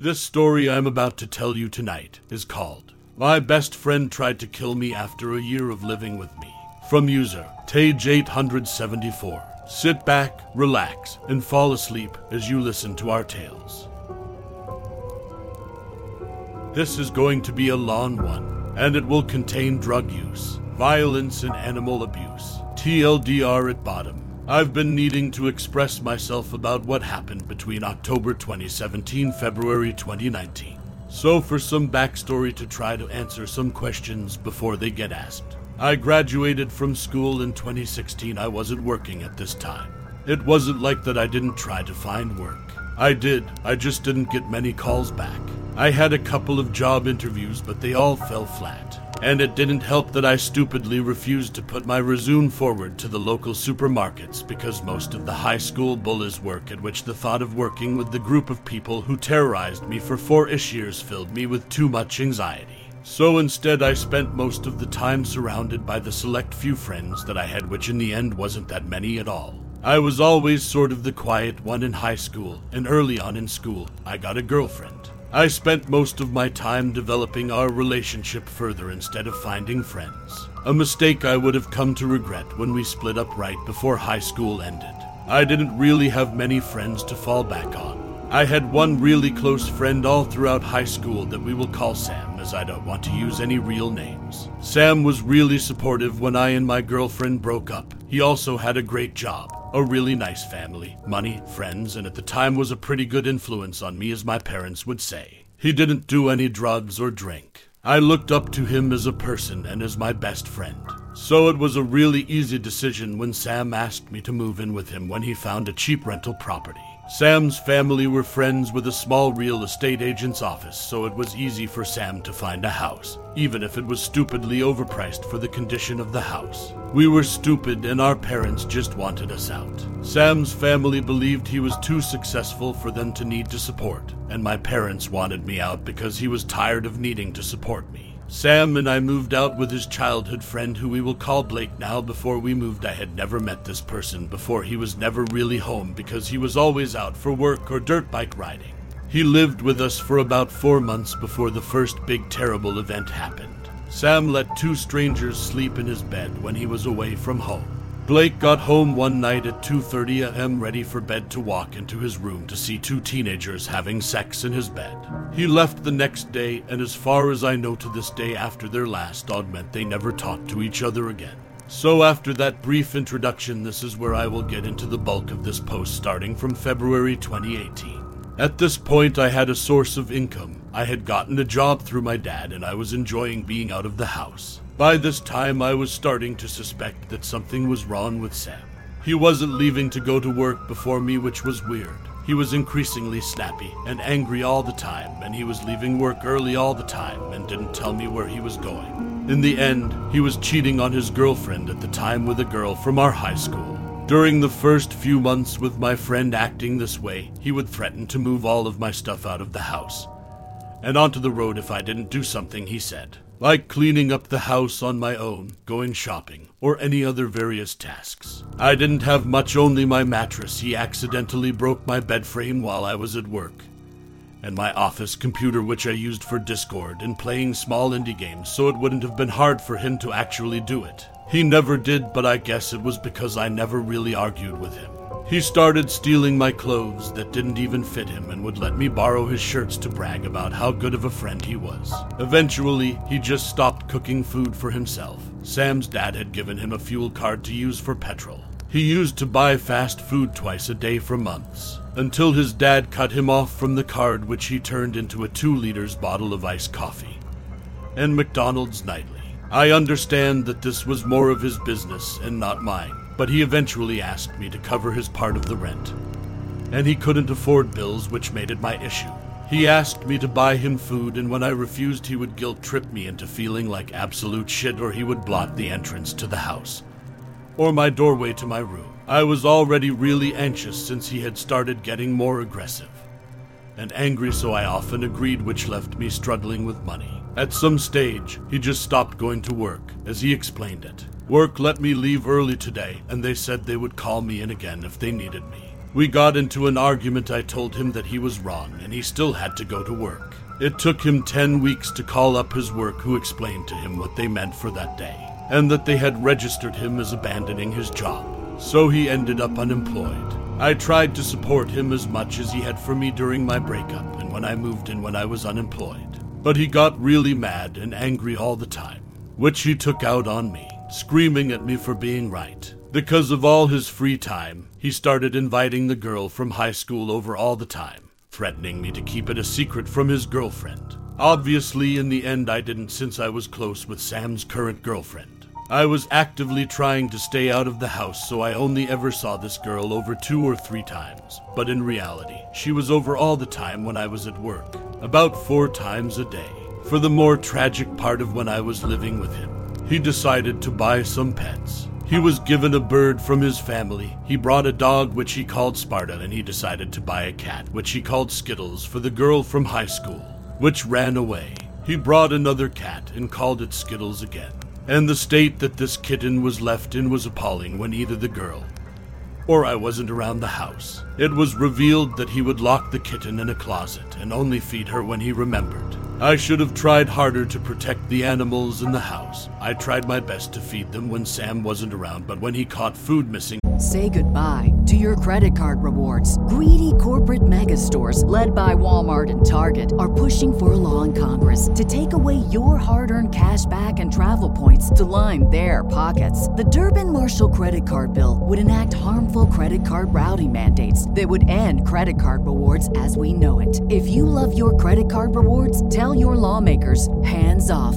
This story I'm about to tell you tonight is called My Best Friend Tried to Kill Me After a Year of Living with Me. From user Tage874. Sit back, relax, and fall asleep as you listen to our tales. This is going to be a long one, and it will contain drug use, violence, and animal abuse. TLDR at bottom. I've been needing to express myself about what happened between October 2017 February 2019. So, for some backstory to try to answer some questions before they get asked. I graduated from school in 2016. I wasn't working at this time. It wasn't like that I didn't try to find work. I did, I just didn't get many calls back. I had a couple of job interviews, but they all fell flat. And it didn't help that I stupidly refused to put my resume forward to the local supermarkets because most of the high school bullies work at which the thought of working with the group of people who terrorized me for four ish years filled me with too much anxiety. So instead, I spent most of the time surrounded by the select few friends that I had, which in the end wasn't that many at all. I was always sort of the quiet one in high school, and early on in school, I got a girlfriend. I spent most of my time developing our relationship further instead of finding friends. A mistake I would have come to regret when we split up right before high school ended. I didn't really have many friends to fall back on. I had one really close friend all throughout high school that we will call Sam, as I don't want to use any real names. Sam was really supportive when I and my girlfriend broke up. He also had a great job, a really nice family, money, friends, and at the time was a pretty good influence on me, as my parents would say. He didn't do any drugs or drink. I looked up to him as a person and as my best friend. So it was a really easy decision when Sam asked me to move in with him when he found a cheap rental property. Sam's family were friends with a small real estate agent's office, so it was easy for Sam to find a house, even if it was stupidly overpriced for the condition of the house. We were stupid, and our parents just wanted us out. Sam's family believed he was too successful for them to need to support, and my parents wanted me out because he was tired of needing to support me. Sam and I moved out with his childhood friend, who we will call Blake now. Before we moved, I had never met this person before. He was never really home because he was always out for work or dirt bike riding. He lived with us for about four months before the first big terrible event happened. Sam let two strangers sleep in his bed when he was away from home. Blake got home one night at 2:30 a.m. ready for bed to walk into his room to see two teenagers having sex in his bed. He left the next day and as far as I know to this day after their last augment they never talked to each other again. So after that brief introduction this is where I will get into the bulk of this post starting from February 2018. At this point, I had a source of income. I had gotten a job through my dad, and I was enjoying being out of the house. By this time, I was starting to suspect that something was wrong with Sam. He wasn't leaving to go to work before me, which was weird. He was increasingly snappy and angry all the time, and he was leaving work early all the time and didn't tell me where he was going. In the end, he was cheating on his girlfriend at the time with a girl from our high school. During the first few months with my friend acting this way, he would threaten to move all of my stuff out of the house and onto the road if I didn't do something he said like cleaning up the house on my own, going shopping, or any other various tasks. I didn't have much, only my mattress. He accidentally broke my bed frame while I was at work. And my office computer, which I used for Discord and playing small indie games, so it wouldn't have been hard for him to actually do it. He never did, but I guess it was because I never really argued with him. He started stealing my clothes that didn't even fit him and would let me borrow his shirts to brag about how good of a friend he was. Eventually, he just stopped cooking food for himself. Sam's dad had given him a fuel card to use for petrol. He used to buy fast food twice a day for months, until his dad cut him off from the card, which he turned into a two liters bottle of iced coffee and McDonald's nightly. I understand that this was more of his business and not mine, but he eventually asked me to cover his part of the rent. And he couldn't afford bills, which made it my issue. He asked me to buy him food, and when I refused, he would guilt trip me into feeling like absolute shit, or he would block the entrance to the house or my doorway to my room. I was already really anxious since he had started getting more aggressive and angry, so I often agreed, which left me struggling with money. At some stage, he just stopped going to work, as he explained it. Work let me leave early today, and they said they would call me in again if they needed me. We got into an argument. I told him that he was wrong, and he still had to go to work. It took him 10 weeks to call up his work, who explained to him what they meant for that day and that they had registered him as abandoning his job. So he ended up unemployed. I tried to support him as much as he had for me during my breakup and when I moved in when I was unemployed. But he got really mad and angry all the time, which he took out on me, screaming at me for being right. Because of all his free time, he started inviting the girl from high school over all the time, threatening me to keep it a secret from his girlfriend. Obviously, in the end, I didn't since I was close with Sam's current girlfriend. I was actively trying to stay out of the house, so I only ever saw this girl over two or three times. But in reality, she was over all the time when I was at work, about four times a day. For the more tragic part of when I was living with him, he decided to buy some pets. He was given a bird from his family. He brought a dog, which he called Sparta, and he decided to buy a cat, which he called Skittles, for the girl from high school, which ran away. He brought another cat and called it Skittles again and the state that this kitten was left in was appalling when either the girl or I wasn't around the house. It was revealed that he would lock the kitten in a closet and only feed her when he remembered. I should have tried harder to protect the animals in the house. I tried my best to feed them when Sam wasn't around, but when he caught food missing, Say goodbye to your credit card rewards. Greedy corporate mega stores, led by Walmart and Target, are pushing for a law in Congress to take away your hard earned cash back and travel points to line their pockets. The Durbin Marshall credit card bill would enact harmful credit card routing mandates that would end credit card rewards as we know it. If you love your credit card rewards, tell your lawmakers hands off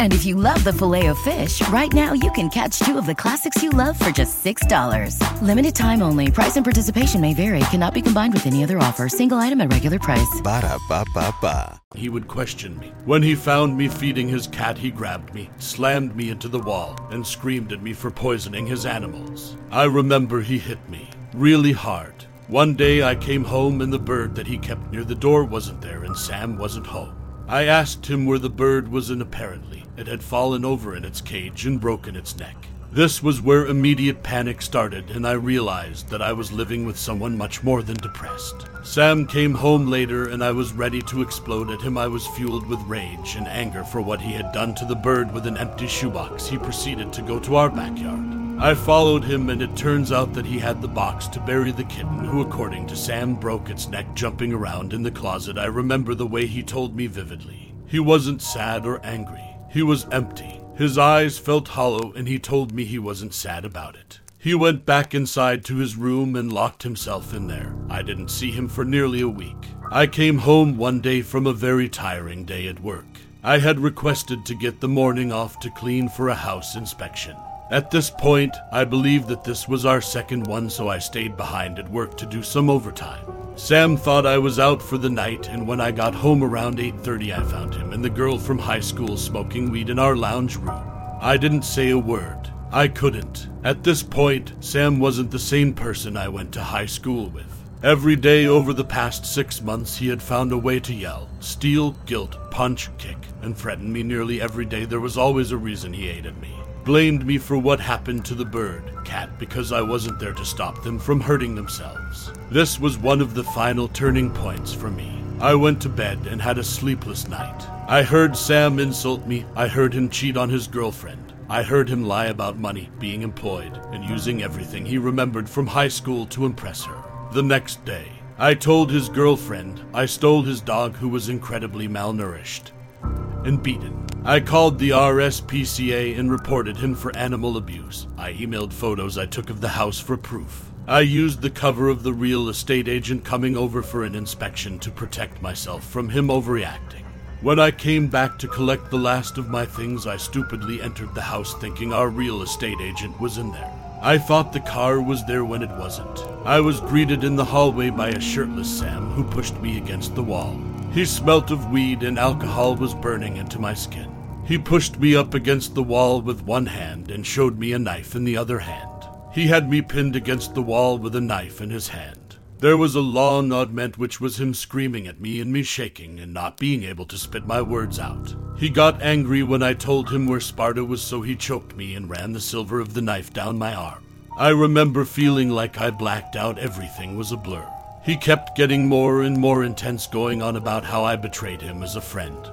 And if you love the Filet-O-Fish, right now you can catch two of the classics you love for just $6. Limited time only. Price and participation may vary. Cannot be combined with any other offer. Single item at regular price. Ba da ba ba ba. he would question me. When he found me feeding his cat, he grabbed me, slammed me into the wall, and screamed at me for poisoning his animals. I remember he hit me really hard. One day I came home and the bird that he kept near the door wasn't there and Sam wasn't home. I asked him where the bird was, and apparently it had fallen over in its cage and broken its neck. This was where immediate panic started, and I realized that I was living with someone much more than depressed. Sam came home later, and I was ready to explode at him. I was fueled with rage and anger for what he had done to the bird with an empty shoebox. He proceeded to go to our backyard. I followed him, and it turns out that he had the box to bury the kitten, who, according to Sam, broke its neck jumping around in the closet. I remember the way he told me vividly. He wasn't sad or angry, he was empty. His eyes felt hollow, and he told me he wasn't sad about it. He went back inside to his room and locked himself in there. I didn't see him for nearly a week. I came home one day from a very tiring day at work. I had requested to get the morning off to clean for a house inspection. At this point, I believed that this was our second one, so I stayed behind at work to do some overtime. Sam thought I was out for the night, and when I got home around 8:30, I found him and the girl from high school smoking weed in our lounge room. I didn't say a word. I couldn't. At this point, Sam wasn't the same person I went to high school with. Every day over the past six months, he had found a way to yell, steal, guilt, punch, kick, and threaten me nearly every day. There was always a reason he hated me. Blamed me for what happened to the bird, cat, because I wasn't there to stop them from hurting themselves. This was one of the final turning points for me. I went to bed and had a sleepless night. I heard Sam insult me. I heard him cheat on his girlfriend. I heard him lie about money, being employed, and using everything he remembered from high school to impress her. The next day, I told his girlfriend I stole his dog who was incredibly malnourished and beaten. I called the RSPCA and reported him for animal abuse. I emailed photos I took of the house for proof. I used the cover of the real estate agent coming over for an inspection to protect myself from him overreacting. When I came back to collect the last of my things, I stupidly entered the house thinking our real estate agent was in there. I thought the car was there when it wasn't. I was greeted in the hallway by a shirtless Sam who pushed me against the wall. He smelt of weed and alcohol was burning into my skin. He pushed me up against the wall with one hand and showed me a knife in the other hand. He had me pinned against the wall with a knife in his hand. There was a long augment which was him screaming at me and me shaking and not being able to spit my words out. He got angry when I told him where Sparta was, so he choked me and ran the silver of the knife down my arm. I remember feeling like I blacked out, everything was a blur. He kept getting more and more intense, going on about how I betrayed him as a friend.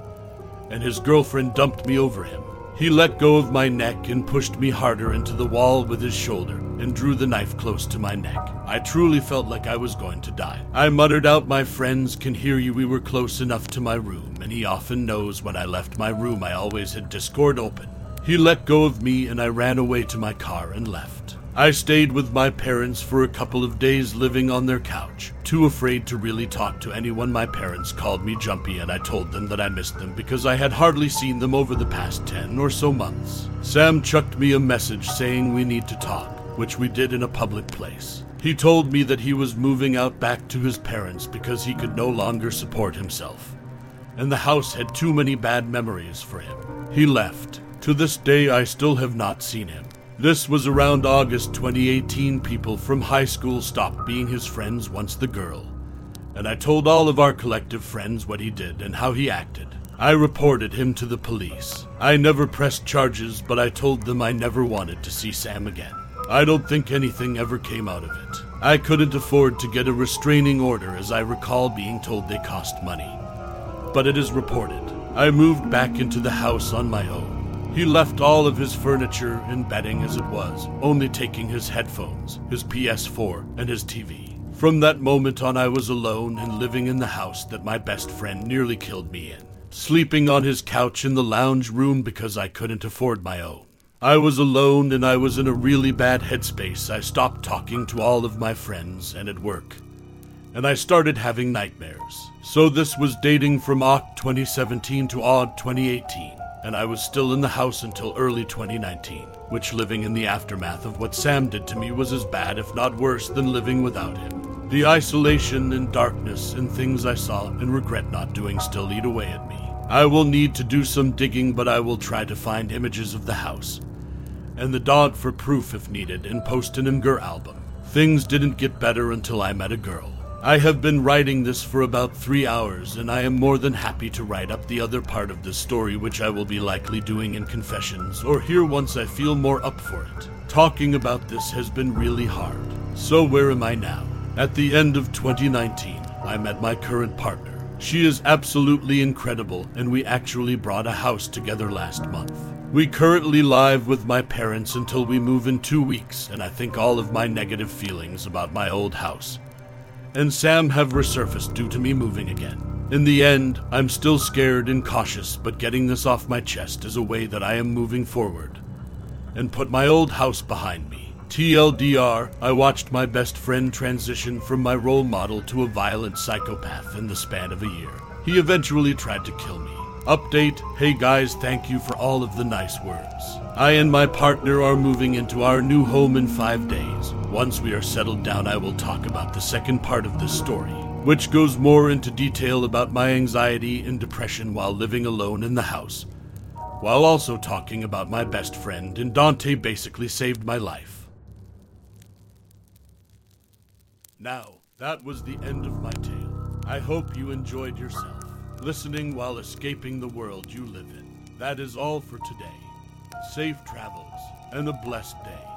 And his girlfriend dumped me over him. He let go of my neck and pushed me harder into the wall with his shoulder and drew the knife close to my neck. I truly felt like I was going to die. I muttered out, My friends can hear you. We were close enough to my room, and he often knows when I left my room I always had Discord open. He let go of me and I ran away to my car and left. I stayed with my parents for a couple of days living on their couch, too afraid to really talk to anyone. My parents called me Jumpy and I told them that I missed them because I had hardly seen them over the past 10 or so months. Sam chucked me a message saying we need to talk, which we did in a public place. He told me that he was moving out back to his parents because he could no longer support himself, and the house had too many bad memories for him. He left. To this day, I still have not seen him. This was around August 2018. People from high school stopped being his friends once the girl. And I told all of our collective friends what he did and how he acted. I reported him to the police. I never pressed charges, but I told them I never wanted to see Sam again. I don't think anything ever came out of it. I couldn't afford to get a restraining order, as I recall being told they cost money. But it is reported. I moved back into the house on my own. He left all of his furniture and bedding as it was, only taking his headphones, his PS4, and his TV. From that moment on, I was alone and living in the house that my best friend nearly killed me in, sleeping on his couch in the lounge room because I couldn't afford my own. I was alone and I was in a really bad headspace. I stopped talking to all of my friends and at work. And I started having nightmares. So this was dating from Oct 2017 to Odd 2018 and I was still in the house until early 2019, which living in the aftermath of what Sam did to me was as bad, if not worse, than living without him. The isolation and darkness and things I saw and regret not doing still eat away at me. I will need to do some digging, but I will try to find images of the house and the dog for proof if needed and post an Imgur album. Things didn't get better until I met a girl. I have been writing this for about three hours, and I am more than happy to write up the other part of this story, which I will be likely doing in Confessions, or here once I feel more up for it. Talking about this has been really hard. So, where am I now? At the end of 2019, I met my current partner. She is absolutely incredible, and we actually brought a house together last month. We currently live with my parents until we move in two weeks, and I think all of my negative feelings about my old house and Sam have resurfaced due to me moving again. In the end, I'm still scared and cautious, but getting this off my chest is a way that I am moving forward and put my old house behind me. TLDR, I watched my best friend transition from my role model to a violent psychopath in the span of a year. He eventually tried to kill me. Update Hey guys, thank you for all of the nice words. I and my partner are moving into our new home in five days. Once we are settled down, I will talk about the second part of this story, which goes more into detail about my anxiety and depression while living alone in the house, while also talking about my best friend, and Dante basically saved my life. Now, that was the end of my tale. I hope you enjoyed yourself, listening while escaping the world you live in. That is all for today. Safe travels and a blessed day.